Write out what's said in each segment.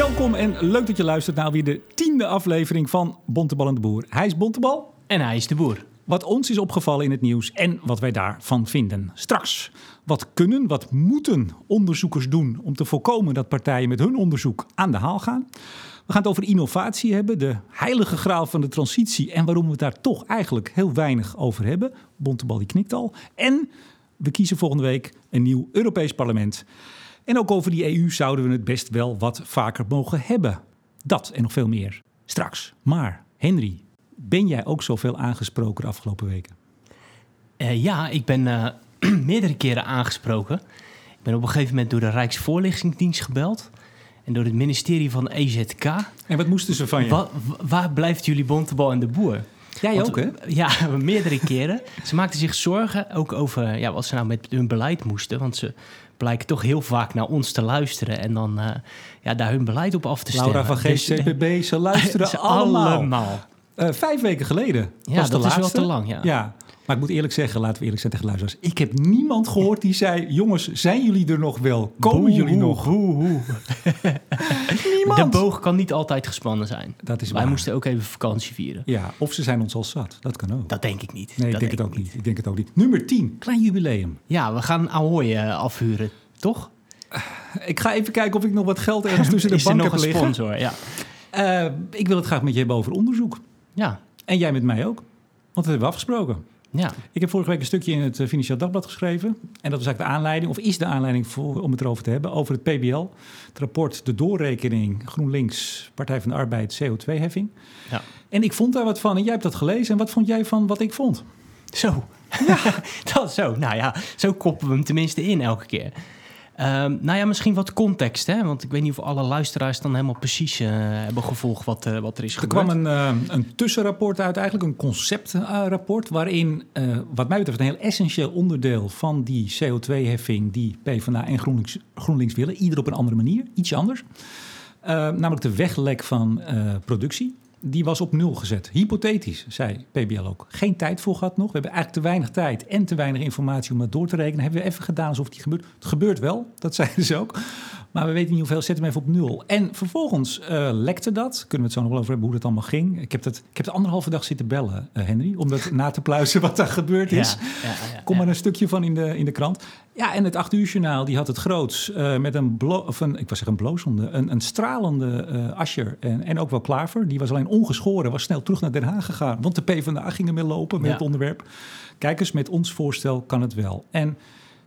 Welkom en leuk dat je luistert naar weer de tiende aflevering van Bontebal en de Boer. Hij is Bontebal. En hij is de boer. Wat ons is opgevallen in het nieuws en wat wij daarvan vinden. Straks, wat kunnen, wat moeten onderzoekers doen om te voorkomen dat partijen met hun onderzoek aan de haal gaan? We gaan het over innovatie hebben, de heilige graal van de transitie en waarom we het daar toch eigenlijk heel weinig over hebben. Bontebal die knikt al. En we kiezen volgende week een nieuw Europees parlement. En ook over die EU zouden we het best wel wat vaker mogen hebben. Dat en nog veel meer. Straks. Maar, Henry, ben jij ook zoveel aangesproken de afgelopen weken? Eh, ja, ik ben eh, meerdere keren aangesproken. Ik ben op een gegeven moment door de Rijksvoorlichtingsdienst gebeld. En door het ministerie van EZK. En wat moesten ze van je? Wa- wa- waar blijft jullie bontebal en de boer? Jij Want, ook, hè? Ja, meerdere keren. Ze maakten zich zorgen ook over ja, wat ze nou met hun beleid moesten. Want ze blijken toch heel vaak naar ons te luisteren en dan eh, ja, daar hun beleid op af te stellen. Laura van Geest, Dus, eh, CPB, ze luisteren ze allemaal. allemaal. Eh, vijf weken geleden Ja, was de dat is wel laatste. te lang, ja. ja. Maar ik moet eerlijk zeggen, laten we eerlijk zijn tegen de luisteraars. Ik heb niemand gehoord die zei, jongens, zijn jullie er nog wel? Komen Boe, jullie hoe, nog? hoe, hoe. Niemand. De boog kan niet altijd gespannen zijn. Dat is Wij waar. moesten ook even vakantie vieren. Ja, of ze zijn ons al zat. Dat kan ook. Dat denk ik niet. nee, ik denk het ook niet. Ik denk het ook niet. Nummer 10, klein jubileum. Ja, we gaan Ahoy eh, afhuren, toch? Ik ga even kijken of ik nog wat geld ergens tussen de Is er nog heb een liggen. sponsor? Ja. Eh, ik wil het graag met je hebben over onderzoek. Ja. En jij met mij ook. Want dat hebben we afgesproken. Ja. Ik heb vorige week een stukje in het eh, Financieel Dagblad geschreven. En dat was eigenlijk de aanleiding, of is de aanleiding voor, om het erover te hebben, over het PBL. Het rapport De Doorrekening GroenLinks, Partij van de Arbeid, CO2-heffing. ja. En ik vond daar wat van en jij hebt dat gelezen. En wat vond jij van wat ik vond? Zo. dat zo. Nou ja, zo koppen we hem tenminste in elke keer. Ehm, nou ja, misschien wat context, hè? Want ik weet niet of alle luisteraars dan helemaal precies eh, hebben gevolgd wat, eh, wat er is Er gebeurd. kwam een, eh, een tussenrapport uit, eigenlijk een conceptrapport, waarin, wat mij betreft, een heel essentieel onderdeel van die CO2-heffing die PvdA en GroenLinks, GroenLinks willen, ieder op een andere manier, ietsje anders. Eh, namelijk de weglek van productie. Die was op nul gezet. Hypothetisch, zei PBL ook. Geen tijd voor gehad nog. We hebben eigenlijk te weinig tijd en te weinig informatie om dat door te rekenen. Hebben we even gedaan alsof het gebeurt. Het gebeurt wel, dat zeiden ze ook. Maar we weten niet hoeveel. Zet hem even op nul. En vervolgens eh, lekte dat. Kunnen we het zo nog wel over hebben hoe dat allemaal ging. Ik heb, dat, ik heb de anderhalve dag zitten bellen, eh, Henry. Om dat na te pluizen wat daar gebeurd is. Ja, ja, ja, Kom maar een stukje van in de, in de krant. Ja, en het 8 uur journaal, die had het groots eh, met een, of een, ik was zeggen een blozende, een, een stralende eh Ascher en, en ook wel Klaver. Die was alleen ongeschoren, was snel terug naar Den Haag gegaan. Want de PvdA ging ermee lopen met Ja. het onderwerp. Kijk eens, met ons voorstel kan het wel. En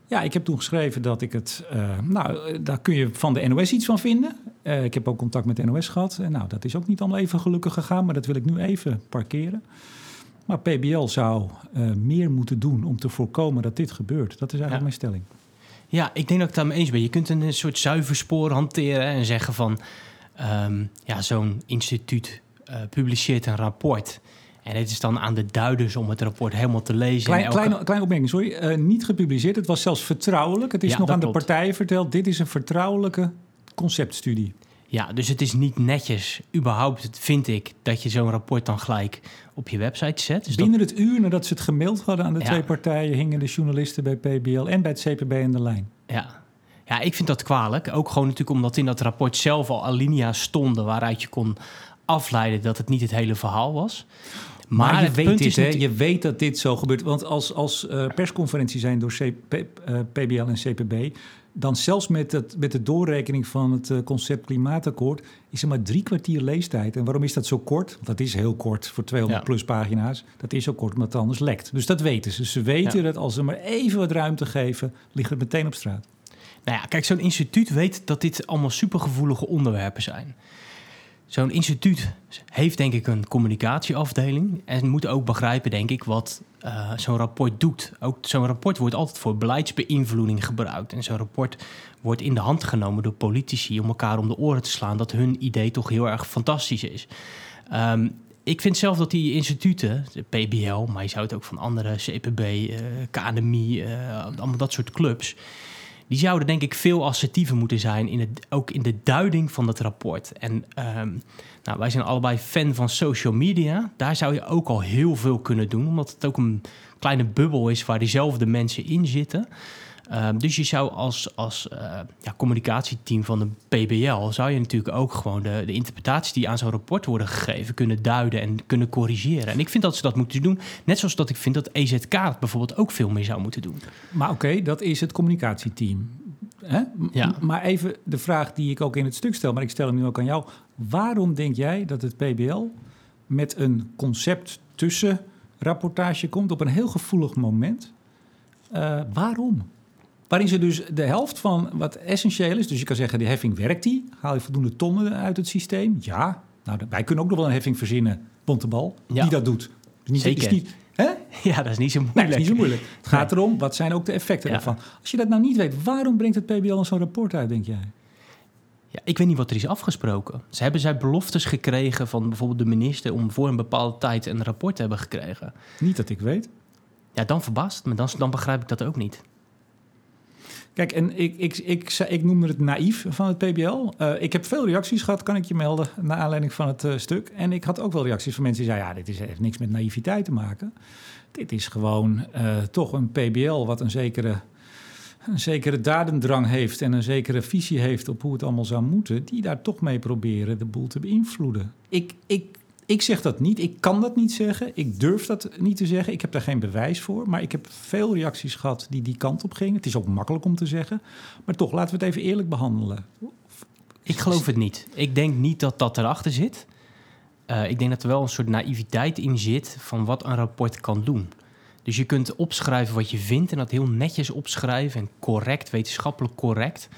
ja, ik heb toen geschreven dat ik het, eh, nou, daar kun je van de NOS iets van vinden. Ik heb ook contact met de NOS gehad. En nou, dat is ook niet allemaal even gelukkig gegaan, maar dat wil ik nu even parkeren. Maar PBL zou eh, meer moeten doen om te voorkomen dat dit gebeurt. Dat is eigenlijk Ja. mijn stelling. Ja, ik denk dat ik het daarmee eens ben. Je kunt een soort zuiver spoor hanteren en zeggen van... ehm, ja, zo'n instituut eh, publiceert een rapport... En het is dan aan de duiders om het rapport helemaal te lezen. Klein, elke- kleine, kleine opmerking, sorry. Eh, niet gepubliceerd. Het was zelfs vertrouwelijk. Het is Ja, nog aan de partijen verteld. Dit is een vertrouwelijke conceptstudie. Ja, dus het is niet netjes, überhaupt vind ik, dat je zo'n rapport dan gelijk op je website zet. Dus dat- Binnen het uur nadat ze het gemaild hadden aan de Ja. twee partijen... hingen de journalisten bij PBL en bij het CPB in de lijn. ja. ja, ik vind dat kwalijk. Ook gewoon natuurlijk omdat in dat rapport zelf al alinea's stonden... waaruit je kon afleiden dat het niet het hele verhaal was. Maar, je weet dit, hè? Je weet dat dit zo gebeurt. Want als, als eh, persconferenties zijn door CP, eh, PBL en CPB... dan zelfs met, het, met de doorrekening van het eh, concept klimaatakkoord... is er maar drie kwartier leestijd. En waarom is dat zo kort? Want dat is heel kort voor 200 Ja. plus pagina's. Dat is zo kort omdat het anders lekt. Dus dat weten ze. Ze weten Ja. dat als ze maar even wat ruimte geven... ligt het meteen op straat. Nou ja, kijk, zo'n instituut weet dat dit allemaal supergevoelige onderwerpen zijn. Zo'n instituut heeft denk ik een communicatieafdeling en moet ook begrijpen, denk ik, wat eh, zo'n rapport doet. Ook zo'n rapport wordt altijd voor beleidsbeïnvloeding gebruikt. En zo'n rapport wordt in de hand genomen door politici om elkaar om de oren te slaan dat hun idee toch heel erg fantastisch is. Ehm, ik vind zelf dat die instituten, PBL, maar je zou het ook van andere CPB, eh KNMI, eh, allemaal dat soort clubs, die zouden denk ik veel assertiever moeten zijn, in het, ook in de duiding van het rapport. En ehm, nou, wij zijn allebei fan van social media. Daar zou je ook al heel veel kunnen doen, omdat het ook een kleine bubbel is waar diezelfde mensen in zitten. Ehm, dus je zou als, als eh, ja, communicatieteam van de PBL... zou je natuurlijk ook gewoon de, de interpretaties die aan zo'n rapport worden gegeven... kunnen duiden en kunnen corrigeren. En ik vind dat ze dat moeten doen. Net zoals dat ik vind dat EZK het bijvoorbeeld ook veel meer zou moeten doen. Maar oké, dat is het communicatieteam. Hè? Ja. Maar even de vraag die ik ook in het stuk stel, maar ik stel hem nu ook aan jou. Waarom denk jij dat het PBL met een concept tussen rapportage komt op een heel gevoelig moment? Eh, waarom? Waarin ze dus de helft van wat essentieel is, dus je kan zeggen, die heffing werkt die? Haal je voldoende tonnen uit het systeem? Ja. Nou, wij kunnen ook nog wel een heffing verzinnen, Bontebal, Ja. die dat doet. Niet, Zeker. Is niet, hè? Ja, dat is niet zo Nee, moeilijk. dat is niet zo moeilijk. Het gaat erom, wat zijn ook de effecten Ja. daarvan? Als je dat nou niet weet, waarom brengt het PBL dan zo'n rapport uit, denk jij? Ja, ik weet niet wat er is afgesproken. Ze hebben zij beloftes gekregen van bijvoorbeeld de minister... om voor een bepaalde tijd een rapport te hebben gekregen. Niet dat ik weet. Ja, dan verbaast me. Dan, dan begrijp ik dat ook niet. Kijk, en ik, ik, ik, ik noemde het naïef van het PBL. Eh, ik heb veel reacties gehad, kan ik je melden, naar aanleiding van het eh, stuk. En ik had ook wel reacties van mensen die zeiden... ja, dit is, heeft niks met naïviteit te maken. Dit is gewoon eh, toch een PBL wat een zekere, een zekere dadendrang heeft... en een zekere visie heeft op hoe het allemaal zou moeten... die daar toch mee proberen de boel te beïnvloeden. Ik, ik, ik zeg dat niet, ik kan dat niet zeggen, ik durf dat niet te zeggen. Ik heb daar geen bewijs voor, maar ik heb veel reacties gehad die die kant op gingen. Het is ook makkelijk om te zeggen, maar toch, laten we het even eerlijk behandelen. Ik geloof het niet. Ik denk niet dat dat erachter zit. Eh, ik denk dat er wel een soort naïviteit in zit van wat een rapport kan doen. Dus je kunt opschrijven wat je vindt en dat heel netjes opschrijven en correct, wetenschappelijk correct.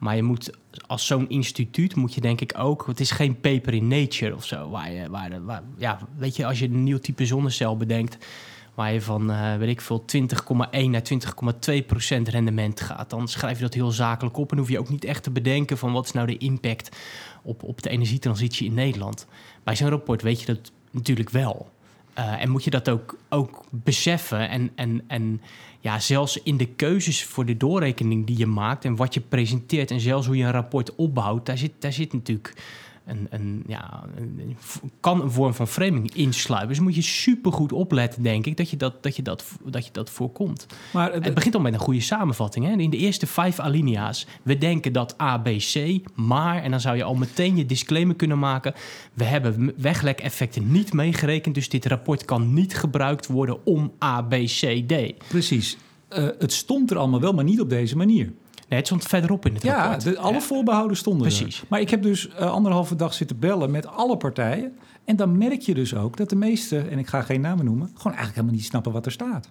Maar je moet als zo'n instituut moet je denk ik ook. Het is geen paper in nature of zo. Waar je, waar, waar, ja, weet je, als je een nieuw type zonnecel bedenkt. Waar je van, eh, weet ik veel, 20,1 naar 20,2 procent rendement gaat. Dan schrijf je dat heel zakelijk op. En hoef je ook niet echt te bedenken van wat is nou de impact op, op de energietransitie in Nederland. Bij zo'n rapport weet je dat natuurlijk wel. Eh, en moet je dat ook, ook beseffen. En, en, en ja, zelfs in de keuzes voor de doorrekening die je maakt en wat je presenteert en zelfs hoe je een rapport opbouwt, daar zit, daar zit natuurlijk een, een, ja, een- kan een vorm van framing insluipen. Dus moet je supergoed opletten, denk ik, dat je dat, dat, je dat, dat, je dat voorkomt. Maar het, Het begint al met een goede samenvatting. Hè? In de eerste vijf alinea's. We denken dat A, B, C, maar... en dan zou je al meteen je disclaimer kunnen maken... we hebben weglekeffecten niet meegerekend... dus dit rapport kan niet gebruikt worden om A, B, C, D. precies, Eh, het stond er allemaal wel, maar niet op deze manier. Nee, het stond verderop in het Ja, rapport. de, alle Ja. voorbehouden stonden Precies. er. Maar ik heb dus eh, anderhalve dag zitten bellen met alle partijen. En dan merk je dus ook dat de meesten, en ik ga geen namen noemen... gewoon eigenlijk helemaal niet snappen wat er staat.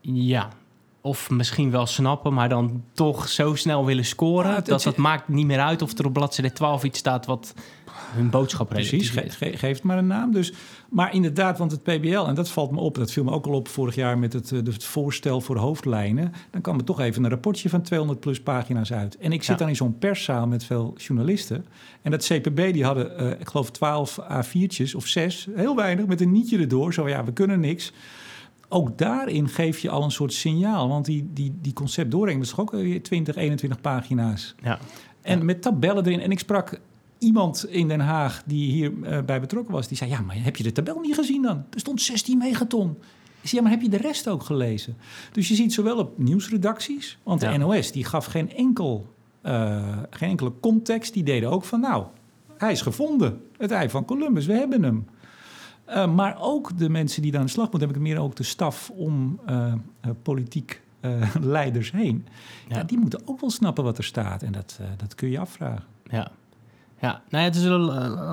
Ja. Of misschien wel snappen, maar dan toch zo snel willen scoren... Ja, het- dat het maakt niet meer uit of er op bladzijde 12 iets staat... wat hun boodschap Precies, relativeert. ge, ge- geef het maar een naam. Dus, maar inderdaad, want het PBL, en dat valt me op... dat viel me ook al op vorig jaar met het, eh, het voorstel voor hoofdlijnen... dan kwam er toch even een rapportje van 200 plus pagina's uit. En ik zit Ja. dan in zo'n perszaal met veel journalisten... en dat CPB, die hadden, eh, ik geloof, 12 A4'tjes of 6, heel weinig... met een nietje erdoor, zo ja, we kunnen niks... Ook daarin geef je al een soort signaal. Want die, die, die concept dat is toch ook weer 20, 21 pagina's. Ja. En Ja. met tabellen erin. En ik sprak iemand in Den Haag die hierbij bij betrokken was. Die zei, ja, maar heb je de tabel niet gezien dan? Er stond 16 megaton. Ik zei, ja, maar heb je de rest ook gelezen? Dus je ziet zowel op nieuwsredacties... want de. NOS die gaf geen, enkel, eh, geen enkele context. Die deden ook van, nou, hij is gevonden. Het ei van Columbus, we hebben hem. Eh, maar ook de mensen die daar aan de slag moeten... heb ik meer ook de staf om eh, politiek leiders heen... Ja. Ja. die moeten ook wel snappen wat er staat. En dat, dat kun je afvragen. Ja. Ja, nou ja, het is wel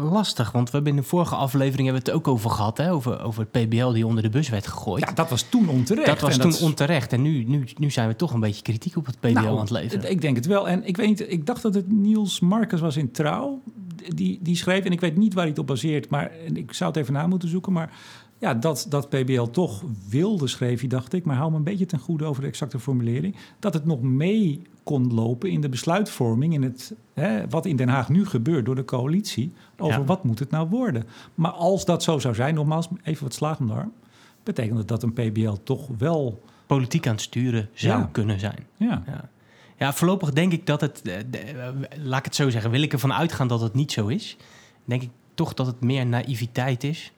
lastig, want we hebben in de vorige aflevering hebben we het ook over gehad, hè, over, over het PBL die onder de bus werd gegooid. Ja, dat was toen onterecht. dat was En toen onterecht en nu, nu, nu zijn we toch een beetje kritiek op het PBL Nou, aan het leveren. Ik denk het wel. En ik weet niet, ik dacht dat het Niels Marcus was in Trouw. Die, die schreef, en ik weet niet waar hij het op baseert, maar en ik zou het even na moeten zoeken. Maar ja, dat, dat PBL toch wilde, schreef hij, dacht ik. Maar hou me een beetje ten goede over de exacte formulering. Dat het nog mee kon lopen in de besluitvorming. In het, hè, wat in Den Haag nu gebeurt door de coalitie. Over Ja. wat moet het nou worden. Maar als dat zo zou zijn, nogmaals, even wat slag om de arm. Betekent dat dat een PBL toch wel. Politiek aan het sturen zou Ja. kunnen zijn. Ja, Ja. Ja, voorlopig denk ik dat het, eh, de- eh, laat ik het zo zeggen, wil ik ervan uitgaan dat het niet zo is. Denk ik toch dat het meer naïviteit is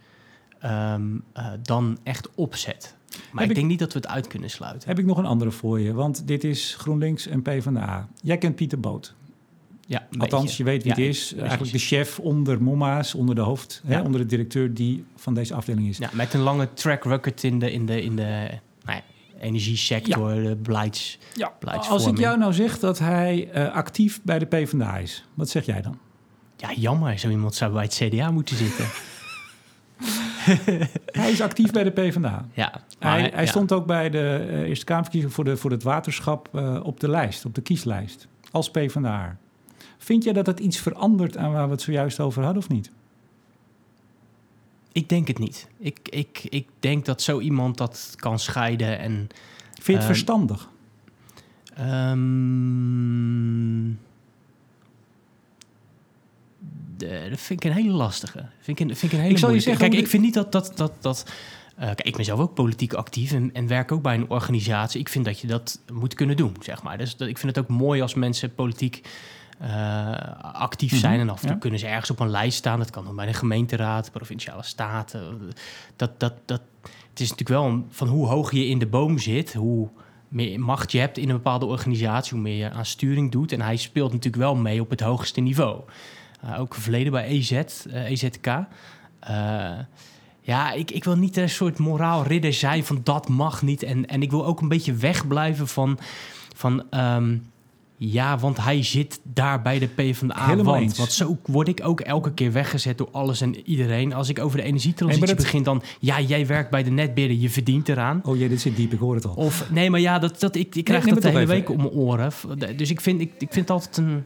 ehm, eh, dan echt opzet. Maar ik ik- denk niet dat we het uit kunnen sluiten. Heb ik nog een andere voor je, want dit is GroenLinks en PvdA. Jij kent Pieter Boot. Ja, Althans, je weet wie Ja, het is. Eigenlijk de chef onder Momma's, onder de hoofd, hè, onder de directeur die van deze afdeling is. Ja, met een lange track record in de, in de, in de nou ja, energiesector, de beleids... Ja, als ik jou nou zeg dat hij eh, actief bij de PvdA is, wat zeg jij dan? Ja, jammer. Zo iemand zou bij het CDA moeten zitten. Hij is actief bij de PvdA. Ja, maar, Hij, hij ja. stond ook bij de eh, Eerste Kamerverkiezing voor, de, voor het waterschap eh, op de lijst, op de kieslijst, als PvdA. Vind jij dat het iets verandert aan waar we het zojuist over hadden of niet? Ik denk het niet. Ik, ik, ik denk dat zo iemand dat kan scheiden en... Vind je het Ehm, verstandig? ehm, de- dat vind ik een hele lastige. Vind ik een, vind ik een hele Ik zal je zeggen Kijk, ik vind niet dat... dat, dat, dat eh, kijk, ik ben zelf ook politiek actief en, en werk ook bij een organisatie. Ik vind dat je dat moet kunnen doen, zeg maar. Dus dat, ik vind het ook mooi als mensen politiek eh, actief Mhm, zijn. En af en toe ja. kunnen ze ergens op een lijst staan. Dat kan dan bij de gemeenteraad, provinciale staten. Dat, dat, dat, het is natuurlijk wel een- van hoe hoog je in de boom zit, hoe meer macht je hebt in een bepaalde organisatie, hoe meer je aan sturing doet. En hij speelt natuurlijk wel mee op het hoogste niveau. Uh, ook verleden bij EZ, uh, EZK. Uh, ja, ik, ik wil niet een soort moraalridder zijn van dat mag niet. En, en ik wil ook een beetje wegblijven van... van um, ja, want hij zit daar bij de PvdA. Helemaal want, eens. want zo word ik ook elke keer weggezet door alles en iedereen. Als ik over de energietransitie Nee, dat- begin, dan... Ja, jij werkt bij de netbeheerder, je verdient eraan. Oh jee, dit zit diep, ik hoor het al. Of nee, maar ja, dat, dat, ik, ik krijg neem dat de hele week om mijn oren. Dus ik vind, ik, ik vind het altijd een...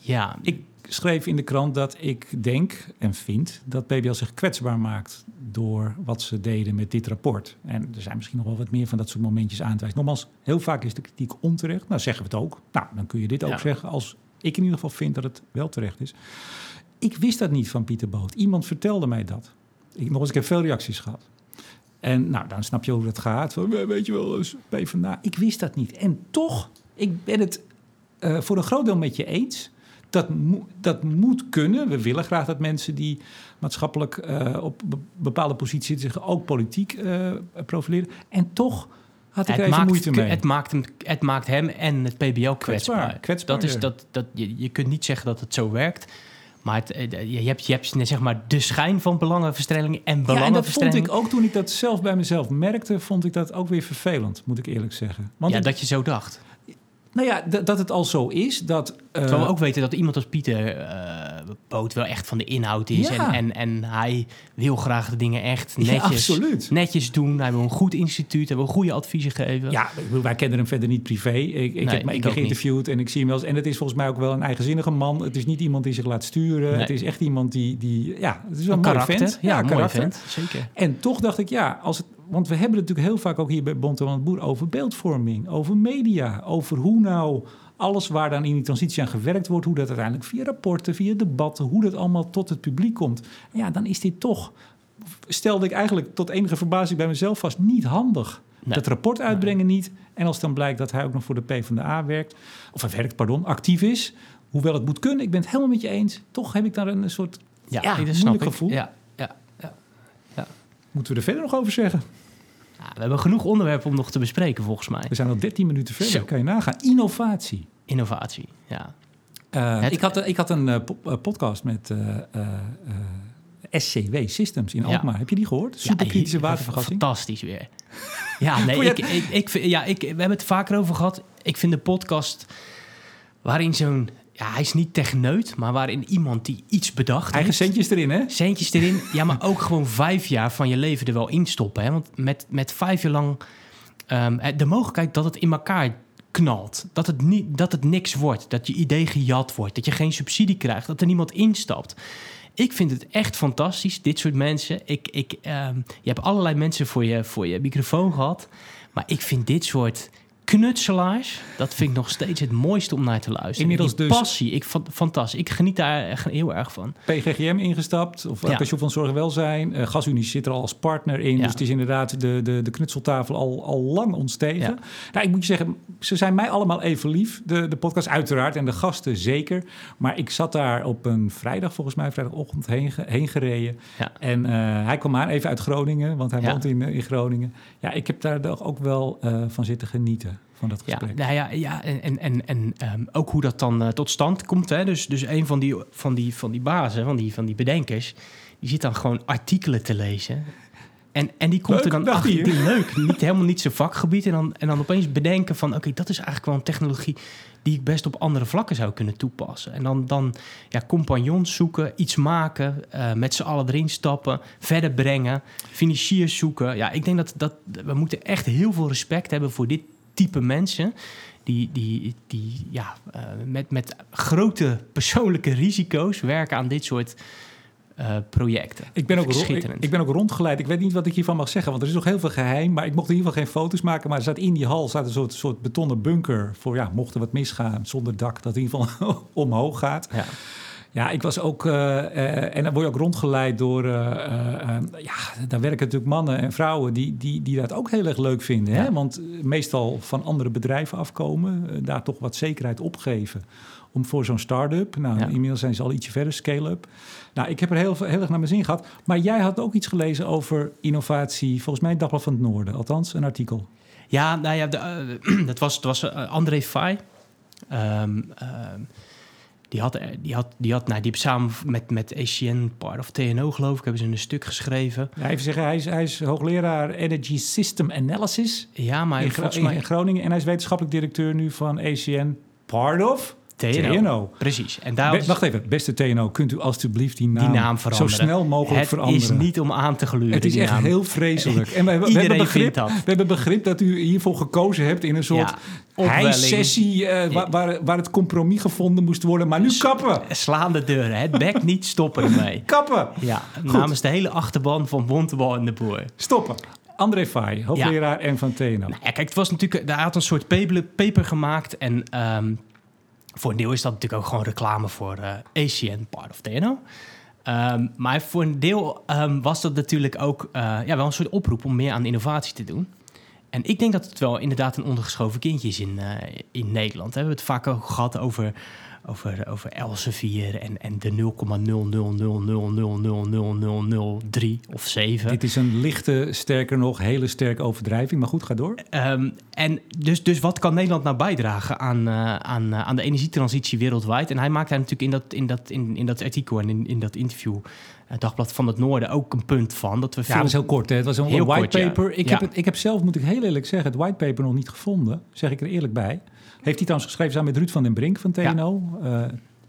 Ja, Ik schreef in de krant dat ik denk en vind dat PBL zich kwetsbaar maakt door wat ze deden met dit rapport. En er zijn misschien nog wel wat meer van dat soort momentjes aan te wijzen. Nogmaals, heel vaak is de kritiek onterecht. Nou, zeggen we het ook. Nou, dan kun je dit ook Ja. zeggen als ik in ieder geval vind dat het wel terecht is. Ik wist dat niet van Pieter Boot. Iemand vertelde mij dat. Ik, nog eens, ik heb veel reacties gehad. En nou, dan snap je hoe het gaat. Van, "Eh, weet je wel, eens PvdA. Ik wist dat niet. En toch, ik ben het eh, voor een groot deel met je eens. Dat, mo- dat moet kunnen. We willen graag dat mensen die maatschappelijk eh, op be- bepaalde posities zitten... zich ook politiek eh, profileren. En toch had ik er het even maakt, moeite mee. Het maakt, hem, het maakt hem en het PBL kwetsbaar. Kwetsbaar, Dat is ja. dat, dat, je, je kunt niet zeggen dat het zo werkt. Maar het, eh, je, hebt, je hebt zeg maar de schijn van belangenverstrengeling en ja, en dat vond belangenverstrengeling. ik ook toen ik dat zelf bij mezelf merkte... vond ik dat ook weer vervelend, moet ik eerlijk zeggen. Want ja, ik- dat je zo dacht. Nou ja, dat het al zo is dat... eh, Terwijl we ook weten dat iemand als Pieter eh Boot wel echt van de inhoud is. Ja. En, en, en hij wil graag de dingen echt Ja, netjes, absoluut. netjes doen. Hij wil een goed instituut, hij wil goede adviezen geven. Ja, wij kennen hem verder niet privé. Ik, ik Nee, heb hem keer geïnterviewd en ik zie hem wel eens. En het is volgens mij ook wel een eigenzinnige man. Het is niet iemand die zich laat sturen. Nee. Het is echt iemand die, die ja, het is wel een een mooi karakter. vent. Ja, een mooi karakter. vent. Zeker. En toch dacht ik, ja, als het, want we hebben het natuurlijk heel vaak ook hier bij Bond en Boer over beeldvorming, over media, over hoe nou alles waar dan in die transitie aan gewerkt wordt, hoe dat uiteindelijk via rapporten, via debatten, hoe dat allemaal tot het publiek komt. Ja, dan is dit toch, stelde ik eigenlijk tot enige verbazing bij mezelf vast, niet handig. Nee. Dat rapport uitbrengen niet. En als dan blijkt dat hij ook nog voor de PvdA werkt, of hij werkt, pardon, actief is, hoewel het moet kunnen, ik ben het helemaal met je eens, toch heb ik daar een soort, Ja, moeilijk gevoel. Ja, ja, ja. moeten we er verder nog over zeggen? Ja, we hebben genoeg onderwerpen om nog te bespreken, volgens mij. We zijn al 13 minuten verder, Zo. kan je nagaan. Innovatie. Innovatie, ja. Eh, Het- ik, had, ik had een eh, eh, podcast met SCW Systems in Ja. Alkmaar. Heb je die gehoord? Superkritische Ja, watervergassing. Fantastisch weer. Ja, nee, ik, ik, ik, ja ik, we hebben het vaker over gehad. Ik vind de podcast waarin zo'n... Ja, hij is niet techneut, maar waarin iemand die iets bedacht Eigen heeft... centjes erin, hè? Centjes erin, ja, maar ook gewoon vijf jaar van je leven er wel in stoppen. Hè? Want met, met vijf jaar lang ehm, eh, de mogelijkheid dat het in elkaar knalt. Dat het, niet, dat het niks wordt. Dat je idee gejat wordt. Dat je geen subsidie krijgt. Dat er niemand instapt. Ik vind het echt fantastisch, dit soort mensen. Ik, ik, ehm, je hebt allerlei mensen voor je, voor je microfoon gehad. Maar ik vind dit soort knutselaars, dat vind ik nog steeds het mooiste om naar te luisteren. Inmiddels Die dus- passie, ik, fan- fantastisch. Ik geniet daar echt heel erg van. PGGM ingestapt, of eh, Ja. Pensioen van Zorg en Welzijn. Eh, GasUnie zit er al als partner in. Ja. Dus het is inderdaad de, de, de knutseltafel al, al lang ontstegen. Ja. Nou, ik moet je zeggen, ze zijn mij allemaal even lief. De, de podcast uiteraard en de gasten zeker. Maar ik zat daar op een vrijdag, volgens mij, vrijdagochtend heen, heen gereden. Ja. En eh, hij kwam aan even uit Groningen, want hij woont in, eh, in Groningen. Ja, ik heb daar ook wel eh, van zitten genieten, van dat Ja, gesprek. nou ja, ja en, en, en, en ehm, ook hoe dat dan eh, tot stand komt. Hè? Dus, dus een van die, van die, van die bazen, van die, van die bedenkers, die zit dan gewoon artikelen te lezen. En, en die komt Leuk, er dan achter, die leuk, niet, helemaal niet zijn vakgebied. En dan, en dan opeens bedenken van, oké, dat is eigenlijk wel een technologie die ik best op andere vlakken zou kunnen toepassen. En dan, dan ja, compagnons zoeken, iets maken, eh, met z'n allen erin stappen, verder brengen, financiers zoeken. Ja, ik denk dat, dat we moeten echt heel veel respect hebben voor dit type mensen. Die, die, die ja, eh, met, met grote persoonlijke risico's werken aan dit soort eh, projecten. Ik ben, ook ik ik, ben ook rondgeleid. Ik weet niet wat ik hiervan mag zeggen, want er is nog heel veel geheim. Maar ik mocht in ieder geval geen foto's maken. Maar er staat in die hal staat een soort, soort betonnen bunker. Voor ja, mocht er wat misgaan zonder dak, dat in ieder geval omhoog gaat. Ja. Ja, ik was ook. eh, eh, en dan word je ook rondgeleid door. eh, ja, daar werken natuurlijk mannen en vrouwen die, die, die dat ook heel erg leuk vinden. Hè? Want meestal van andere bedrijven afkomen, daar toch wat zekerheid opgeven. Om voor zo'n start-up. Nou, Ja. inmiddels zijn ze al ietsje verder, scale-up. Nou, ik heb er heel, veel- heel erg naar mijn zin gehad. Maar jij had ook iets gelezen over innovatie. Volgens mij Dagblad van het Noorden. Althans, een artikel. Ja, nou ja, de, dat was, dat was André Fay. Ehm, ehm, die had, er- die had, die had, nou, die samen met, met ACN, part of TNO geloof ik, hebben ze een stuk geschreven. Ja, even zeggen, hij is, hij is hoogleraar Energy System Analysis Ja, maar in, Gro- volgens mij in Groningen. En hij is wetenschappelijk directeur nu van ACN. Part of TNO. TNO. Precies. En daar Be- wacht even, beste TNO, kunt u alstublieft die naam, die naam veranderen. zo snel mogelijk het veranderen? is niet om aan te gluren. het is echt naam. heel vreselijk. En we, hebben- we, hebben begrip, dat. we hebben begrip dat u hiervoor gekozen hebt in een soort Ja, sessie waar, waar, waar het compromis gevonden moest worden. Maar nu kappen! Slaan de deuren, het bek niet stoppen ermee. Kappen! Ja, namens de hele achterban van Bontebal en de Boer. Stoppen. André Faye, hoogleraar en van TNO. Nou ja, kijk, het was natuurlijk, hij had een soort paper, paper gemaakt. En ehm, voor een deel is dat natuurlijk ook gewoon reclame voor eh, ACN, part of TNO. Ehm, maar voor een deel ehm, was dat natuurlijk ook eh, ja, wel een soort oproep om meer aan innovatie te doen. En ik denk dat het wel inderdaad een ondergeschoven kindje is in, eh, in Nederland. We hebben het vaak ook gehad over, over, over Elsevier en, en de 0,000000003 of 7. Dit is een lichte, sterker nog, hele sterke overdrijving. Maar goed, ga door. Ehm, en dus, dus wat kan Nederland nou bijdragen aan, eh, aan, eh, aan de energietransitie wereldwijd? En hij maakt daar natuurlijk in dat, in dat, in, in dat artikel en in, in dat interview, eh, Dagblad van het Noorden, ook een punt van. Dat we Ja, veel... dat was heel kort. Hè? Het was een ja. whitepaper. Ik, Ja. heb het, ik heb zelf, moet ik heel eerlijk zeggen, het whitepaper nog niet gevonden. Zeg ik er eerlijk bij. Heeft hij trouwens geschreven samen met Ruud van den Brink van TNO. eh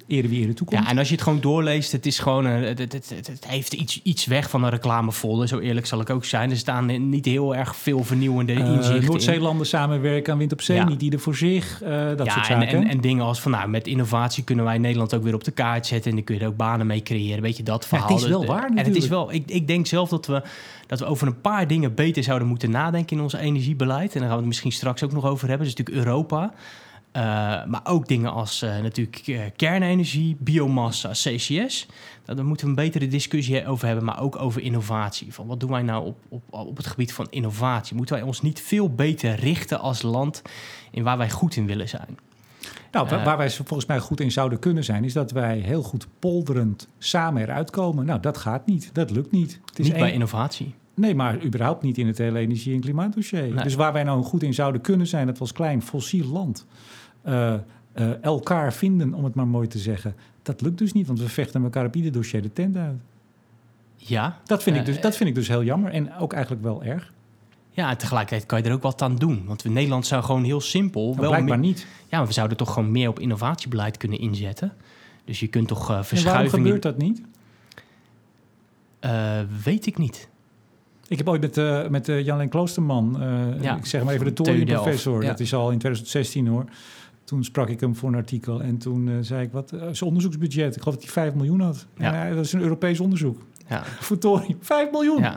ere wie ere toekomt. Ja, en als je het gewoon doorleest, het is gewoon een, het, het, het, het- het heeft iets, iets weg van een reclamefolder. Zo eerlijk zal ik ook zijn. Er staan niet heel erg veel vernieuwende Eh, inzichten in. Noord-Zeelanden samenwerken aan wind op zee, Ja. niet ieder voor zich. eh, dat ja, soort en, zaken. en, en dingen als van, nou, met innovatie kunnen wij Nederland ook weer op de kaart zetten. En dan kun je er ook banen mee creëren. Weet je, dat Ja, verhaal. het is wel Dus, waar En het is natuurlijk. wel, ik, ik denk zelf dat we, dat we over een paar dingen beter zouden moeten nadenken in ons energiebeleid. En daar gaan we het misschien straks ook nog over hebben. Dat is natuurlijk Europa. Eh, maar ook dingen als eh, natuurlijk eh, kernenergie, biomassa, CCS. Daar moeten we een betere discussie over hebben, maar ook over innovatie. Van wat doen wij nou op, op, op het gebied van innovatie? Moeten wij ons niet veel beter richten als land in waar wij goed in willen zijn? Nou, waar, waar wij volgens mij goed in zouden kunnen zijn, is dat wij heel goed polderend samen eruit komen. Nou, dat gaat niet. Dat lukt niet. Het is niet bij innovatie. Nee, maar überhaupt niet in het hele energie- en klimaatdossier. Nee. Dus waar wij nou goed in zouden kunnen zijn, dat was klein fossiel land. Eh, eh, elkaar vinden, om het maar mooi te zeggen. Dat lukt dus niet, want we vechten elkaar op ieder dossier de tent uit. Ja, Dat vind, ik, Eh, dus, dat vind ik dus heel jammer en ook eigenlijk wel erg. Ja, en tegelijkertijd kan je er ook wat aan doen. Want we- Nederland zou gewoon heel simpel... Maar wel blijkbaar meer- niet. Ja, maar we zouden toch gewoon meer op innovatiebeleid kunnen inzetten. Dus je kunt toch eh En waarom verschuivingen... gebeurt dat niet? Eh, weet ik niet. Ik heb ooit met, eh met eh, Jan-Leen Kloosterman, eh, Ja, ik zeg maar even de van TU Delft, thoriumprofessor, ja. dat is al in 2016 hoor. Toen sprak ik hem voor een artikel en toen eh, zei ik, wat zijn onderzoeksbudget? Ik geloof dat hij 5 miljoen had. Ja. Dat is een Europees onderzoek Ja, voor thorium. 5 miljoen! ja.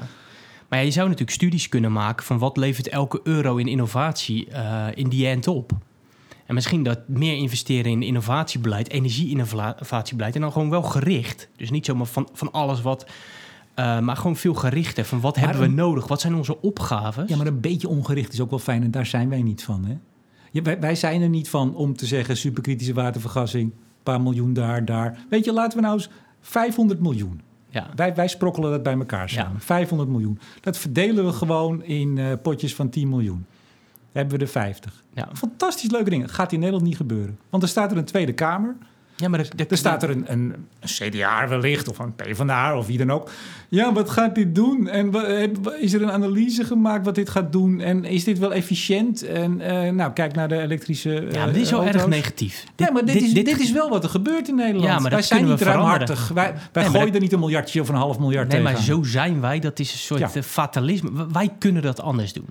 Maar ja, je zou natuurlijk studies kunnen maken van wat levert elke euro in innovatie eh, in die end op. En misschien dat meer investeren in innovatiebeleid, energie-innovatiebeleid. En dan gewoon wel gericht. Dus niet zomaar van, van alles wat. maar gewoon veel gerichter. Van wat Maar hebben we een- nodig? Wat zijn onze opgaves? Ja, maar een beetje ongericht is ook wel fijn en daar zijn wij niet van. Hè? Ja, wij, wij zijn er niet van om te zeggen superkritische watervergassing, een paar miljoen daar, daar. Weet je, laten we nou eens 500 miljoen. Ja. Wij, wij sprokkelen dat bij elkaar samen. 500 miljoen. Dat verdelen we gewoon in eh, potjes van 10 miljoen. Dan hebben we er 50. Ja. Fantastisch leuke dingen. Gaat in Nederland niet gebeuren. Want er staat er een Tweede Kamer. Ja, maar er, Er staat er een, een, een CDA wellicht, of een PvdA, of wie dan ook. Ja, wat gaat dit doen? En is er een analyse gemaakt wat dit gaat doen? En is dit wel efficiënt? En eh, nou, kijk naar de elektrische Ja, maar dit is wel auto's. erg negatief. Nee, maar dit, is, dit, is wel wat er gebeurt in Nederland. Ja, maar wij zijn niet ruimhartig. Wij, wij gooien er niet een miljardje of een half miljard Nee, maar zo zijn wij. Dat is een soort Ja. eh, fatalisme. Wij kunnen dat anders doen.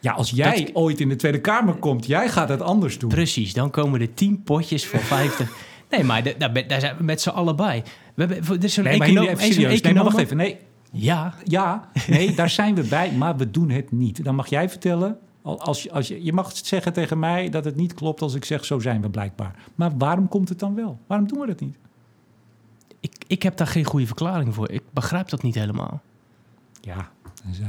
Ja, als jij Dat- ooit in de Tweede Kamer komt, jij gaat het anders doen. Precies, dan komen er 10 potjes voor 50. Nee, maar da- daar, ben- daar zijn we met z'n allen bij. We hebben, er is zo'n Nee, er serieus. Nee, maar wacht even. Nee, Ja, Ja, nee, daar zijn we bij, maar we doen het niet. Dan mag jij vertellen, al- als je, als je, je mag zeggen tegen mij dat het niet klopt als ik zeg zo zijn we blijkbaar. Maar waarom komt het dan wel? Waarom doen we dat niet? ik, ik heb daar geen goede verklaring voor. Ik begrijp dat niet helemaal. Ja,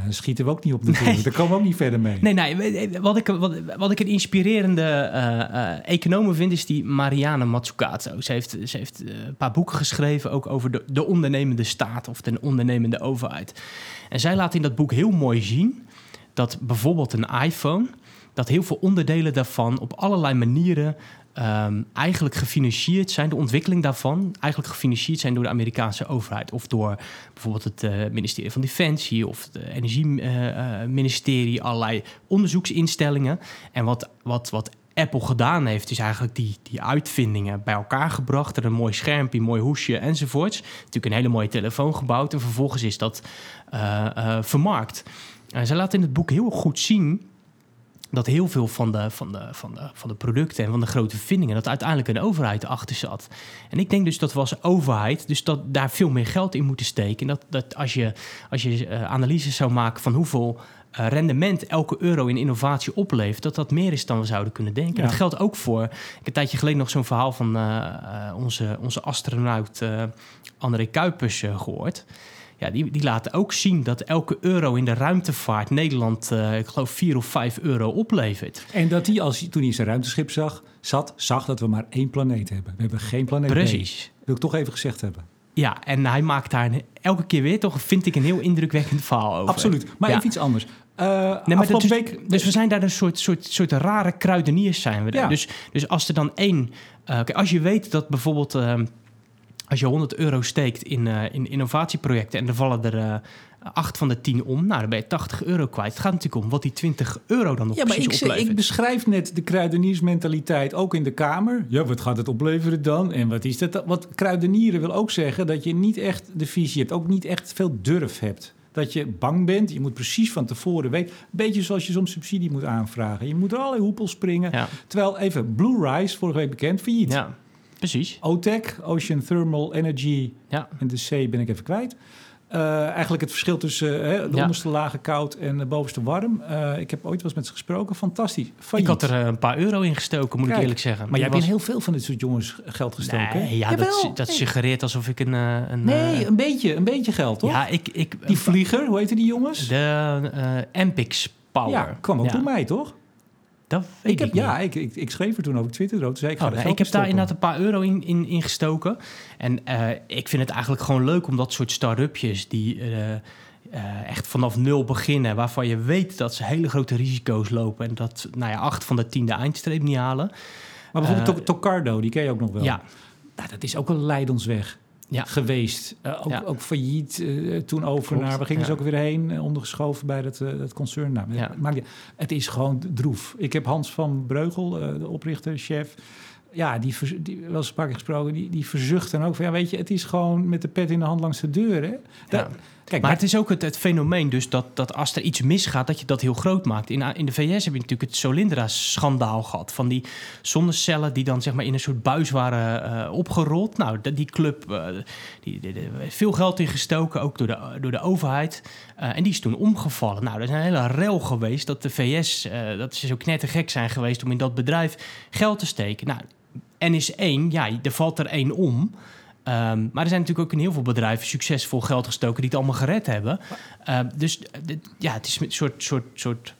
schieten we ook niet op natuurlijk. Daar komen we ook niet verder mee. Nee, nee, wat ik, wat, wat ik een inspirerende eh econoom vind, is die Mariana Mazzucato. Ze heeft, ze heeft eh, een paar boeken geschreven, ook over de, de ondernemende staat of de ondernemende overheid. En zij laat in dat boek heel mooi zien dat bijvoorbeeld een iPhone, dat heel veel onderdelen daarvan op allerlei manieren ehm, eigenlijk gefinancierd zijn, de ontwikkeling daarvan eigenlijk gefinancierd zijn door de Amerikaanse overheid. Of door bijvoorbeeld het eh, ministerie van Defensie of het energieministerie, allerlei onderzoeksinstellingen. En wat, wat, wat Apple gedaan heeft, is eigenlijk die, die uitvindingen bij elkaar gebracht. Er een mooi schermpje, een mooi hoesje enzovoorts. Natuurlijk een hele mooie telefoon gebouwd en vervolgens is dat eh, eh, vermarkt. En zij laat in het boek heel goed zien dat heel veel van de, van, de, van, de, van de producten en van de grote vindingen... dat uiteindelijk een overheid achter zat. En ik denk dus dat we als overheid dus dat daar veel meer geld in moeten steken. En dat, dat als je, als je eh, analyses zou maken van hoeveel eh, rendement elke euro in innovatie oplevert... dat dat meer is dan we zouden kunnen denken. Ja. Dat geldt ook voor... Ik heb een tijdje geleden nog zo'n verhaal van eh, onze, onze astronaut André Kuipers eh, gehoord... Ja, die, die laten ook zien dat elke euro in de ruimtevaart Nederland, eh, ik geloof, 4 of 5 euro oplevert. En dat hij, als hij, toen hij zijn ruimteschip zag, zat, zag dat we maar één planeet hebben. We hebben geen planeet B. Precies. Wil ik toch even gezegd hebben. Ja, en hij maakt daar een- elke keer weer toch, vind ik, een heel indrukwekkend verhaal over. Absoluut. Maar Ja. even iets anders. Nee, maar is, week... dus we zijn daar een soort, soort, soort rare kruideniers zijn we. daar. Ja. Dus, dus als er dan één... kijk, als je weet dat bijvoorbeeld... eh, als je 100 euro steekt in, eh, in innovatieprojecten... en er vallen er eh, acht van de 10 om... nou, dan ben je 80 euro kwijt. Het gaat natuurlijk om wat die 20 euro dan nog Ja, maar ik, precies oplevert. ik beschrijf net de kruideniersmentaliteit ook in de Kamer. Ja, wat gaat het opleveren dan? En wat is dat? Wat kruidenieren wil ook zeggen dat je niet echt de visie hebt. Ook niet echt veel durf hebt. Dat je bang bent. Je moet precies van tevoren weten. Een beetje zoals je soms subsidie moet aanvragen. Je moet er allerlei hoepels springen. Ja, Terwijl even Blue Rise, vorige week bekend, failliet. ja, precies. OTEC, Ocean Thermal Energy Ja. en de C ben ik even kwijt. Eh, eigenlijk het verschil tussen eh, de Ja. onderste lage koud en de bovenste warm. Eh, ik heb ooit wel eens met ze gesproken. Fantastisch. Ik had er een paar euro in gestoken, moet Kijk, ik eerlijk zeggen. Maar jij was- heel veel van dit soort jongens geld gestoken. hè? Nee, ja, dat, Jawel. dat Nee. suggereert alsof ik een... een Nee, een beetje, een beetje geld, toch? ja, ik... ik Die vlieger, hoe heette die jongens? De Ampix Power. ja, kwam ook Ja, door mij, toch? Dat weet Ik heb, ja, ik, ik, ik schreef er toen over Twitter. Toen zei ik, Oh, ik heb daar in inderdaad een paar euro in, in, in gestoken. En eh, ik vind het eigenlijk gewoon leuk om dat soort start-upjes... die eh, eh, echt vanaf nul beginnen... waarvan je weet dat ze hele grote risico's lopen... en dat nou ja, acht van de tien de eindstreep niet halen. Maar bijvoorbeeld Toc- Tocardo, die ken je ook nog wel. Ja, Nou, dat is ook een leidensweg Ja. geweest. Eh, ook, Ja. ook failliet eh, toen over Klopt, naar... We gingen ja. ze ook weer heen, eh, ondergeschoven bij dat, dat concern. Nou, niet- het is gewoon droef. Ik heb Hans van Breugel, de oprichter, chef... ja, die, die wel eens een paar keer gesproken, die, die verzucht dan ook van, ja, weet je, het is gewoon met de pet in de hand langs de deur, hè? Dat- Ja. Kijk, Maar het is ook het, het fenomeen dus dat, dat als er iets misgaat, dat je dat heel groot maakt. In, in de VS heb je natuurlijk het Solyndra-schandaal gehad. Van die zonnecellen die dan zeg maar in een soort buis waren eh, opgerold. Nou, dat- die club, eh, die, die, die- veel geld in gestoken, ook door de, door de overheid. Eh, en die is toen omgevallen. Nou, er is een hele rel geweest dat de VS, dat ze zo knettergek zijn geweest om in dat bedrijf geld te steken. Nou, N is één, ja, er valt er één om. Ehm, maar er zijn natuurlijk ook in heel veel bedrijven succesvol geld gestoken die het allemaal gered hebben. Ehm, dus eh, ja, het is een soort, soort, soort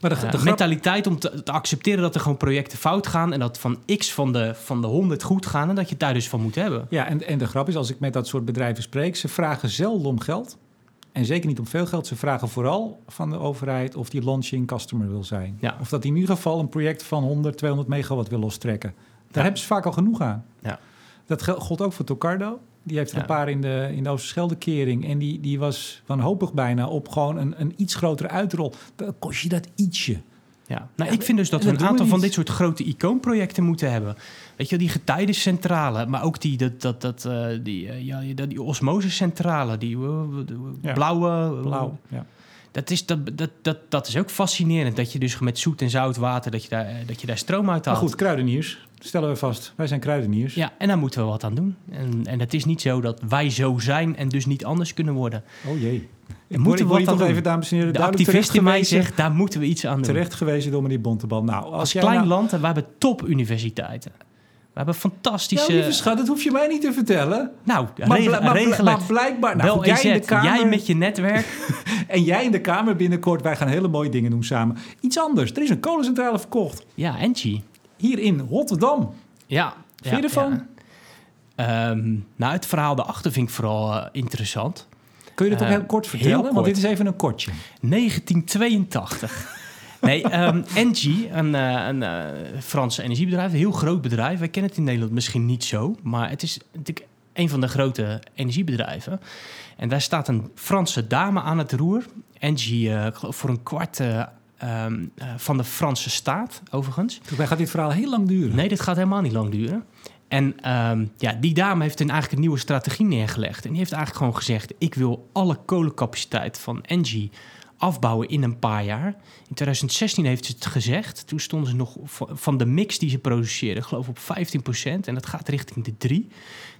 maar de, eh, de grap- mentaliteit om te, te accepteren dat er gewoon projecten fout gaan. En dat van x van de, van de 100 goed gaan. En dat je daar dus van moet hebben. Ja, en, en de grap is, als ik met dat soort bedrijven spreek, ze vragen zelden om geld. En zeker niet om veel geld. Ze vragen vooral van de overheid of die launching customer wil zijn. Ja. Of dat die in ieder geval een project van 100, 200 megawatt wil lostrekken. Daar Ja. hebben ze vaak al genoeg aan. Ja. Dat gold ook voor Tocardo. Die heeft er Ja. een paar in de, in de Oosterschelde-kering. En die, die was wanhopig bijna op gewoon een, een iets grotere uitrol. Dan kost je dat ietsje. Ja. Nou, ik vind dus dat we dat een we aantal van dit soort grote icoonprojecten moeten hebben. Weet je, die getijdencentrale, maar ook die, dat, dat, dat, eh, die, eh, ja, die, die osmosecentrale, die eh, blauwe, Blauw. Ja. Dat is, dat, dat, dat, dat is ook fascinerend. Dat je dus met zoet en zout water, dat je daar, eh, dat je daar stroom uit Maar haalt. goed, kruideniers. Stellen we vast. Wij zijn kruideniers. Ja, en daar moeten we wat aan doen. En, en het is niet zo dat wij zo zijn en dus niet anders kunnen worden. Oh jee. Ik moeten ik wat aan doen. even, dames en heren, De activist in mij zegt, daar moeten we iets aan doen. Terecht gewezen door meneer Bontebal. Nou, als, klein nou- land, en we hebben topuniversiteiten. We hebben fantastische... Nou, schat, dat hoef je mij niet te vertellen. nou, Maar, regel, maar, blijkbaar... Nou, goed, jij, EZ, in de kamer, jij met je netwerk. en jij in de Kamer binnenkort. Wij gaan hele mooie dingen doen samen. Iets anders. Er is een kolencentrale verkocht. ja, Engie. Hier in Rotterdam. Ja. Vind je ervan? ja. Ehm, nou, het verhaal daarachter vind ik vooral eh, interessant. Kun je dat ook Eh, heel kort heel vertellen? Want dit is even een kortje. 1982. Nee, ehm Engie, een, eh, een eh, Frans energiebedrijf, een heel groot bedrijf. Wij kennen het in Nederland misschien niet zo, maar het is natuurlijk een van de grote energiebedrijven. En daar staat een Franse dame aan het roer. Engie geloof voor een kwart eh, ehm, eh, van de Franse staat, overigens. Mij gaat dit verhaal heel lang duren. Nee, dit gaat helemaal niet lang duren. En ehm, ja, die dame heeft een, eigenlijk een nieuwe strategie neergelegd. En die heeft eigenlijk gewoon gezegd... ik wil alle kolencapaciteit van Engie afbouwen in een paar jaar. In 2016 heeft ze het gezegd. Toen stonden ze nog van de mix die ze produceerden... geloof ik op 15% En dat gaat richting de 3.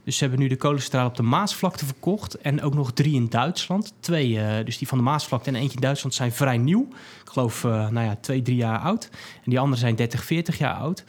Dus ze hebben nu de kolencentrale op de Maasvlakte verkocht... en ook nog drie in Duitsland. Twee, eh, dus die van de Maasvlakte en eentje in Duitsland zijn vrij nieuw. Ik geloof, eh, nou ja, twee, drie jaar oud. En die andere zijn 30, 40 jaar oud.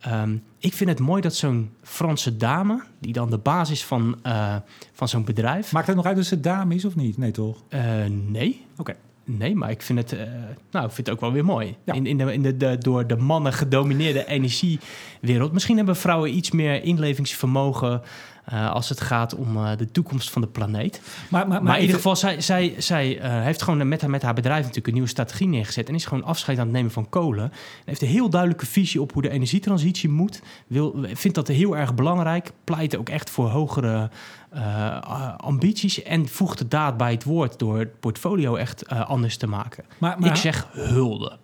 Ehm, ik vind het mooi dat zo'n Franse dame, die dan de basis van, eh, van zo'n bedrijf. Maakt het nog uit of ze dame is of niet? Nee, toch? Nee. Oké. Nee, maar ik vind het, eh, nou, ik vind het ook wel weer mooi. Ja. In, in, de, in de, de door de mannen gedomineerde energiewereld. Misschien hebben vrouwen iets meer inlevingsvermogen eh, als het gaat om eh, de toekomst van de planeet. Maar, maar, Maar, in ieder geval, zij, zij, zij heeft gewoon met haar, met haar bedrijf natuurlijk een nieuwe strategie neergezet. En is gewoon afscheid aan het nemen van kolen. En heeft een heel duidelijke visie op hoe de energietransitie moet. Wil, vindt dat heel erg belangrijk. Pleit ook echt voor hogere eh, ambities. En voegt de daad bij het woord door het portfolio echt eh, anders te maken. maar, maar Ik zeg hulde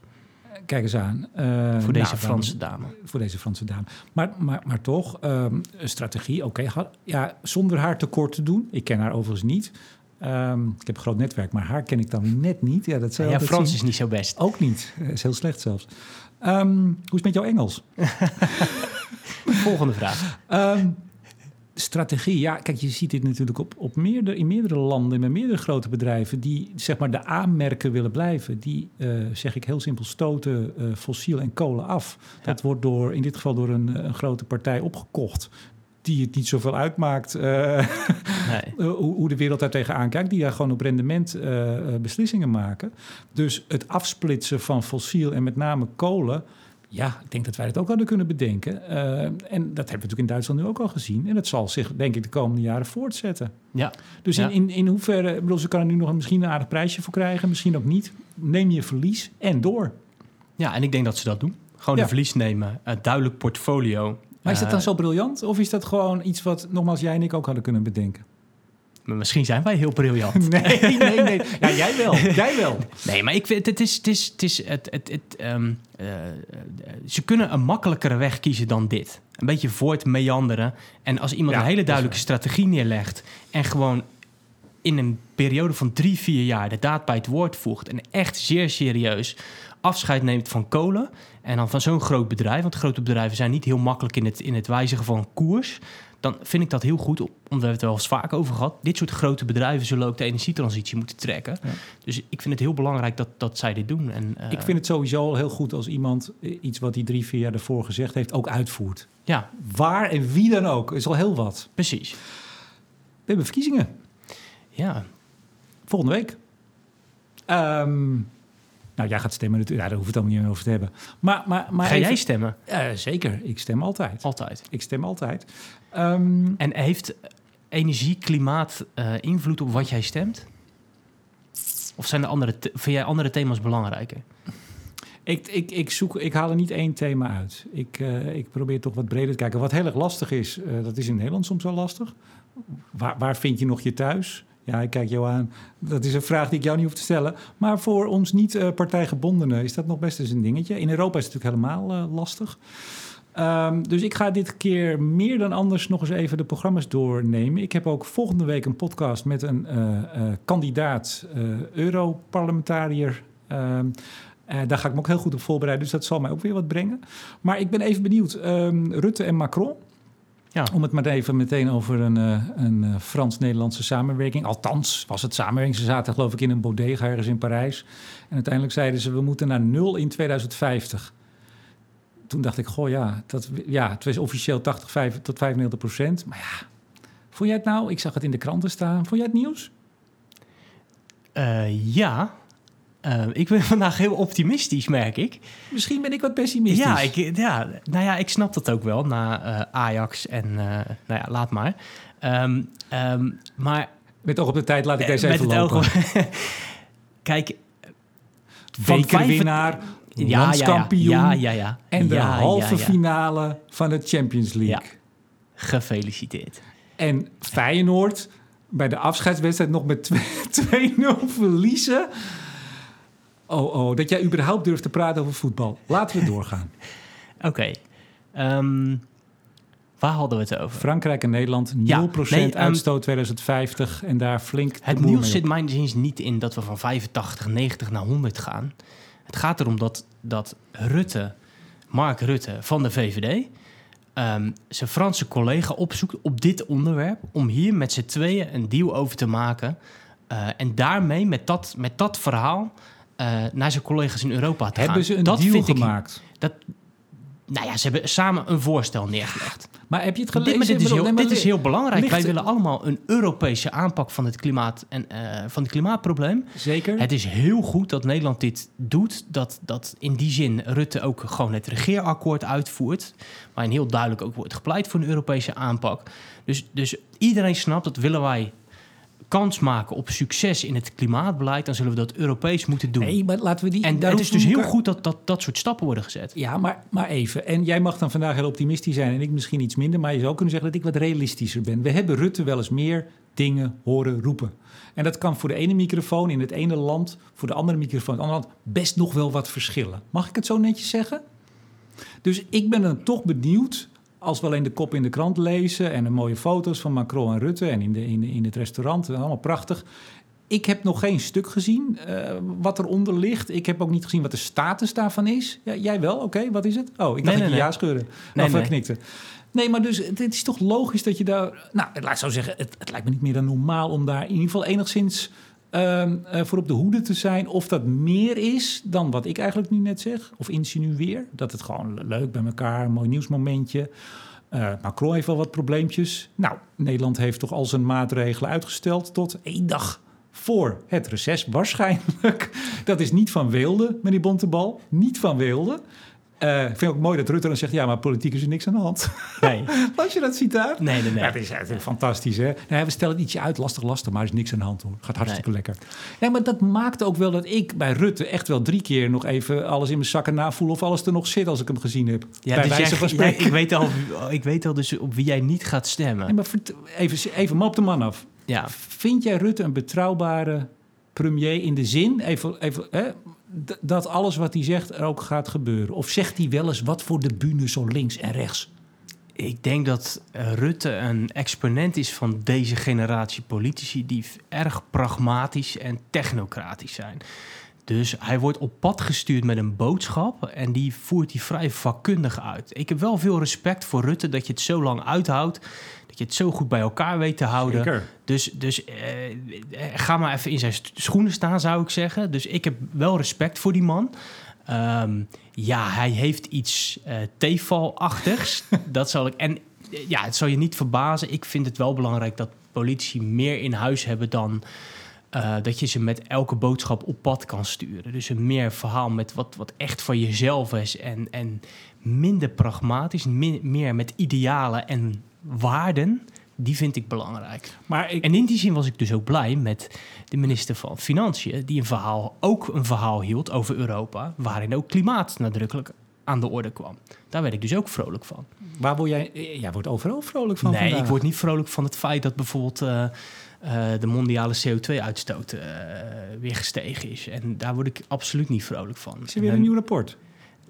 kijk eens aan. Eh, voor deze nou, Franse dame. Voor deze Franse dame. Maar, maar, maar toch, ehm, een strategie, oké. ja, zonder haar tekort te doen. Ik ken haar overigens niet. Ehm, ik heb een groot netwerk, maar haar ken ik dan net niet. Ja, dat zou Ja, altijd Frans zien. is niet zo best. Ook niet. Eh, is heel slecht zelfs. Ehm, hoe is het met jouw Engels? Volgende vraag. Strategie, ja, kijk, je ziet dit natuurlijk op, op meerdere, in meerdere landen, met meerdere grote bedrijven die zeg maar de aanmerken willen blijven. Die, eh, zeg ik heel simpel, stoten eh, fossiel en kolen af. Dat wordt door, in dit geval door een, een grote partij opgekocht. Die het niet zoveel uitmaakt eh, Nee. hoe, hoe de wereld daar tegenaan kijkt. Die daar gewoon op rendement beslissingen maken. Dus het afsplitsen van fossiel en met name kolen. Ja, ik denk dat wij dat ook hadden kunnen bedenken. Eh, en dat hebben we natuurlijk in Duitsland nu ook al gezien. En dat zal zich, denk ik, de komende jaren voortzetten. Ja, Dus Ja. in, in, in hoeverre, ik bedoel, ze kan er nu nog misschien een aardig prijsje voor krijgen, misschien ook niet. Neem je verlies en door. ja, en ik denk dat ze dat doen. Gewoon Ja. een verlies nemen. Een duidelijk portfolio. Maar is dat dan Eh, zo briljant? Of is dat gewoon iets wat, nogmaals, jij en ik ook hadden kunnen bedenken? Maar misschien zijn wij heel briljant. Nee, nee, nee. Ja, jij wel. Jij wel. Nee, maar ik vind het is, het is, het is het, het, het, ehm, eh, ze kunnen een makkelijkere weg kiezen dan dit. Een beetje voort meanderen. En als iemand Ja, een hele duidelijke strategie neerlegt en gewoon in een periode van drie, vier jaar de daad bij het woord voegt en echt zeer serieus afscheid neemt van kolen en dan van zo'n groot bedrijf, want grote bedrijven zijn niet heel makkelijk in het, in het wijzigen van koers, dan vind ik dat heel goed, omdat we het er wel eens vaak over gehad. Dit soort grote bedrijven zullen ook de energietransitie moeten trekken. Ja. Dus ik vind het heel belangrijk dat, dat zij dit doen. En, eh, Ik vind het sowieso al heel goed als iemand eh, iets wat hij drie, vier jaar daarvoor gezegd heeft, ook uitvoert. Ja, Waar en wie dan ook, is al heel wat. precies. We hebben verkiezingen. Ja, Volgende week. Ehm, nou, jij gaat stemmen natuurlijk. Ja, daar hoef het allemaal niet meer over te hebben. Maar, maar, maar Ga even- jij stemmen? Zeker, ik stem altijd. Altijd. Ik stem altijd. Ehm, En heeft energie, klimaat eh, invloed op wat jij stemt? Of zijn er andere vind jij andere thema's belangrijker? ik, ik, ik, zoek, ik haal er niet één thema uit. Ik, eh, ik probeer toch wat breder te kijken. Wat heel erg lastig is, eh, dat is in Nederland soms wel lastig. Waar, waar vind je nog je thuis? Ja, ik kijk jou aan. Dat is een vraag die ik jou niet hoef te stellen. Maar voor ons niet eh, is dat nog best eens een dingetje. In Europa is het natuurlijk helemaal eh, lastig. Ehm, dus ik ga dit keer meer dan anders nog eens even de programma's doornemen. Ik heb ook volgende week een podcast met een eh, kandidaat Europarlementariër. Ehm, eh, daar ga ik me ook heel goed op voorbereiden, dus dat zal mij ook weer wat brengen. Maar ik ben even benieuwd. ehm, Rutte en Macron. Ja. Om het maar even meteen over een, eh, een eh, Frans-Nederlandse samenwerking. Althans, was het samenwerking. Ze zaten geloof ik in een bodega ergens in Parijs. En uiteindelijk zeiden ze, we moeten naar nul in 2050. Toen dacht ik, goh ja, dat, ja het was officieel 80 5, tot 95 procent. Maar ja, vond jij het nou? Ik zag het in de kranten staan. Vond jij het nieuws? Eh, ja, Eh, ik ben vandaag heel optimistisch, merk ik. Misschien ben ik wat pessimistisch. Ja, ik, ja, nou ja, ik snap dat ook wel na eh, Ajax en eh, nou ja, laat maar. Ehm, ehm, maar Met oog op de tijd laat ik deze met even lopen. oog Kijk, Bekerwinnaar, ja, ja, landskampioen ja, ja, ja. en de halve finale van de Champions League. Gefeliciteerd. En Feyenoord bij de afscheidswedstrijd nog met 2-0 verliezen. Oh, oh, dat jij überhaupt durft te praten over voetbal. Laten we doorgaan. Oké. Ehm, waar hadden we het over? Frankrijk en Nederland, 0% Ja, nee, ehm, uitstoot 2050 en daar flink Het nieuws zit mijn zins niet in dat we van 85, 90 naar 100 gaan. Het gaat erom dat, dat Rutte, Mark Rutte van de VVD, ehm, zijn Franse collega opzoekt op dit onderwerp om hier met z'n tweeën een deal over te maken. eh, en daarmee met dat, met dat verhaal eh, naar zijn collega's in Europa te Hebben gaan. ze een dat deal ik- gemaakt? dat, nou ja, ze hebben samen een voorstel neergelegd. Maar heb je het gelezen? dit, is, heel, nee, dit is heel belangrijk. Wij willen allemaal een Europese aanpak van het, klimaat en, eh, van het klimaatprobleem. Zeker. Het is heel goed dat Nederland dit doet. Dat, dat in die zin Rutte ook gewoon het regeerakkoord uitvoert. Waarin heel duidelijk ook wordt gepleit voor een Europese aanpak. Dus, dus iedereen snapt dat willen wij kans maken op succes in het klimaatbeleid... dan zullen we dat Europees moeten doen. Nee, maar laten we die... en het is dus heel goed dat, dat dat soort stappen worden gezet. Ja, maar, maar even. En jij mag dan vandaag heel optimistisch zijn en ik misschien iets minder. Maar je zou kunnen zeggen dat ik wat realistischer ben. We hebben Rutte wel eens meer dingen horen roepen. En dat kan voor de ene microfoon in het ene land, voor de andere microfoon in het andere land, best nog wel wat verschillen. Mag ik het zo netjes zeggen? Dus ik ben dan toch benieuwd, als we alleen de kop in de krant lezen en de mooie foto's van Macron en Rutte en in, de, in, in het restaurant, allemaal prachtig. Ik heb nog geen stuk gezien eh, wat eronder ligt. Ik heb ook niet gezien wat de status daarvan is. Ja, jij wel? Oké, wat is het? Oh, ik dacht Nee, dat nee, je nee. ja schudde. Nee, of nee. nee. knikte. Nee, maar dus het, het is toch logisch dat je daar... Nou, laat ik zo zeggen, het, het lijkt me niet meer dan normaal... om daar in ieder geval enigszins ehm, eh, voor op de hoede te zijn... of dat meer is dan wat ik eigenlijk nu net zeg. Of insinueer. Dat het gewoon leuk bij elkaar, een mooi nieuwsmomentje... Eh, Macron heeft wel wat probleempjes. Nou, Nederland heeft toch al zijn maatregelen uitgesteld tot één dag voor het reces waarschijnlijk. Dat is niet van Weelde, meneer Bontebal. Niet van Weelde. Eh, ik vind het ook mooi dat Rutte dan zegt... ja, maar politiek is er niks aan de hand. Nee, Als je dat ziet uit. nee, nee. nee. Ja, het, is, is fantastisch, hè? Nee, we stellen het ietsje uit, lastig, lastig, maar er is niks aan de hand, hoor. Gaat hartstikke lekker. Nee, maar dat maakt ook wel dat ik bij Rutte echt wel drie keer nog even alles in mijn zakken navoel... of alles er nog zit als ik hem gezien heb. Ja, bij dus wijze van spreken. ik, weet al, ik weet al dus op wie jij niet gaat stemmen. Nee, maar even, even maar op de man af. Ja. Vind jij Rutte een betrouwbare premier in de zin, even, even, hè, dat alles wat hij zegt er ook gaat gebeuren? Of zegt hij wel eens wat voor de bühne zo links en rechts? Ik denk dat eh, Rutte een exponent is van deze generatie politici die erg pragmatisch en technocratisch zijn. Dus hij wordt op pad gestuurd met een boodschap en die voert hij vrij vakkundig uit. Ik heb wel veel respect voor Rutte dat je het zo lang uithoudt, dat je het zo goed bij elkaar weet te houden. Dus, dus eh, ga maar even in zijn schoenen staan, zou ik zeggen. Dus ik heb wel respect voor die man. Ehm, ja, hij heeft iets eh tevalachtigs. dat zal ik. En eh, ja, het zal je niet verbazen. Ik vind het wel belangrijk dat politici meer in huis hebben dan. Eh, dat je ze met elke boodschap op pad kan sturen. Dus een meer verhaal met wat, wat echt van jezelf is. En, en minder pragmatisch, min- meer met idealen en waarden. Die vind ik belangrijk. Maar ik, En in die zin was ik dus ook blij met de minister van Financiën, die een verhaal, ook een verhaal hield over Europa, waarin ook klimaat nadrukkelijk aan de orde kwam. Daar werd ik dus ook vrolijk van. waar word jij... Jij wordt overal vrolijk van nee, vandaag. ik word niet vrolijk van het feit dat bijvoorbeeld eh, eh, de mondiale CO2-uitstoot eh, weer gestegen is. En daar word ik absoluut niet vrolijk van. Is er weer En een nieuw rapport?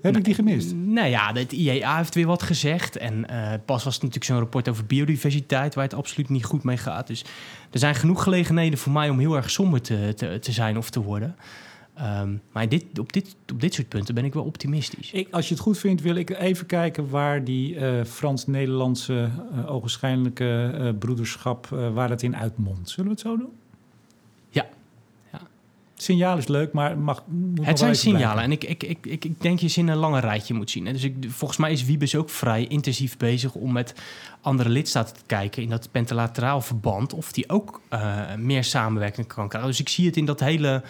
Heb ik die gemist? Nou ja, het IEA heeft weer wat gezegd. En eh, pas was het natuurlijk zo'n rapport over biodiversiteit... waar het absoluut niet goed mee gaat. Dus er zijn genoeg gelegenheden voor mij om heel erg somber te, te, te zijn of te worden. Ehm, maar dit, op, dit, op dit soort punten ben ik wel optimistisch. Ik, als je het goed vindt, wil ik even kijken waar die eh, Frans-Nederlandse eh ogenschijnlijke eh, broederschap, waar het in uitmondt. Zullen we het zo doen? Ja. Ja. Het signaal is leuk, maar mag. moet Het zijn signalen blijven. en ik, ik, ik, ik, denk je ze in een lange rijtje moet zien. hè. Dus ik, volgens mij is Wiebes ook vrij intensief bezig om met andere lidstaten te kijken in dat pentelateraal verband of die ook meer samenwerking kan krijgen. Dus ik zie het in dat hele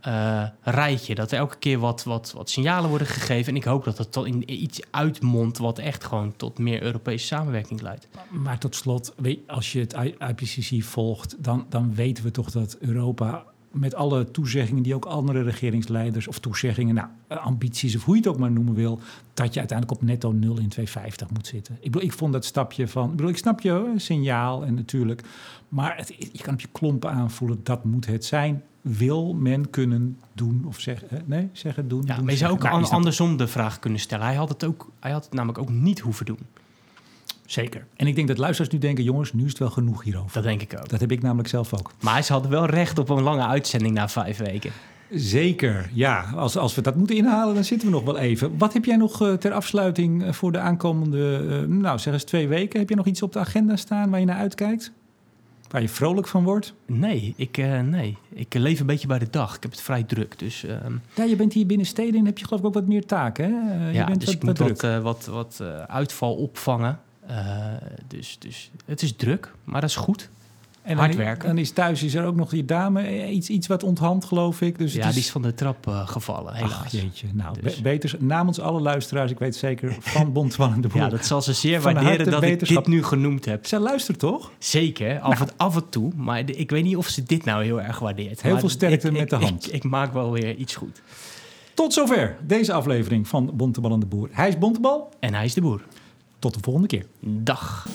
eh, rijtje, dat er elke keer wat, wat, wat signalen worden gegeven. En ik hoop dat het tot in iets uitmondt wat echt gewoon tot meer Europese samenwerking leidt. Maar tot slot, als je het IPCC volgt, dan, dan weten we toch dat Europa met alle toezeggingen die ook andere regeringsleiders of toezeggingen, nou, eh, ambities of hoe je het ook maar noemen wil, dat je uiteindelijk op netto 0 in 250 moet zitten. Ik bedoel, ik vond dat stapje van, ik ik snap je signaal en natuurlijk, maar je kan op je klompen aanvoelen, dat moet het zijn. Wil men kunnen doen of zeggen, eh, nee, zeggen, doen. Ja, doen, maar je zou ook an- andersom de vraag kunnen stellen. Hij had, het ook, hij had het namelijk ook niet hoeven doen. Zeker. En ik denk dat luisteraars nu denken, jongens, nu is het wel genoeg hierover. Dat denk ik ook. Dat heb ik namelijk zelf ook. Maar ze hadden wel recht op een lange uitzending na vijf weken. Zeker, ja. Als, als we dat moeten inhalen, dan zitten we nog wel even. Wat heb jij nog eh, ter afsluiting eh, voor de aankomende, nou zeg eens twee weken? Heb je nog iets op de agenda staan waar je naar uitkijkt? Waar je vrolijk van wordt? Nee, ik, eh, nee. ik leef een beetje bij de dag. Ik heb het vrij druk. Dus, ehm, Ja, je bent hier binnen steden en heb je geloof ik ook wat meer taken. Hè? Eh, je ja, bent dus wat, ik moet wat wat, eh, wat, wat eh, uitval opvangen. Eh, dus, dus het is druk, maar dat is goed. En hard dan, werken. Dan is thuis is er ook nog die dame, eh, iets, iets wat onthand geloof ik. Dus ja, is... die is van de trap eh, gevallen, helaas. Ach jeetje, nou Dus. be- beter namens alle luisteraars, ik weet zeker, van Bontwan de Boer. Ja, dat zal ze zeer Van waarderen dat ik wetenschap. dit nu genoemd heb. Zij luistert toch? Zeker, af, Nou. en, af en toe. Maar de- ik weet niet of ze dit nou heel erg waardeert. Heel Maar veel sterkte ik- met ik- de hand. Ik, ik maak wel weer iets goed. Tot zover deze aflevering van Bontebal en de Boer. Hij is Bontebal. En hij is de boer. Tot de volgende keer. Dag.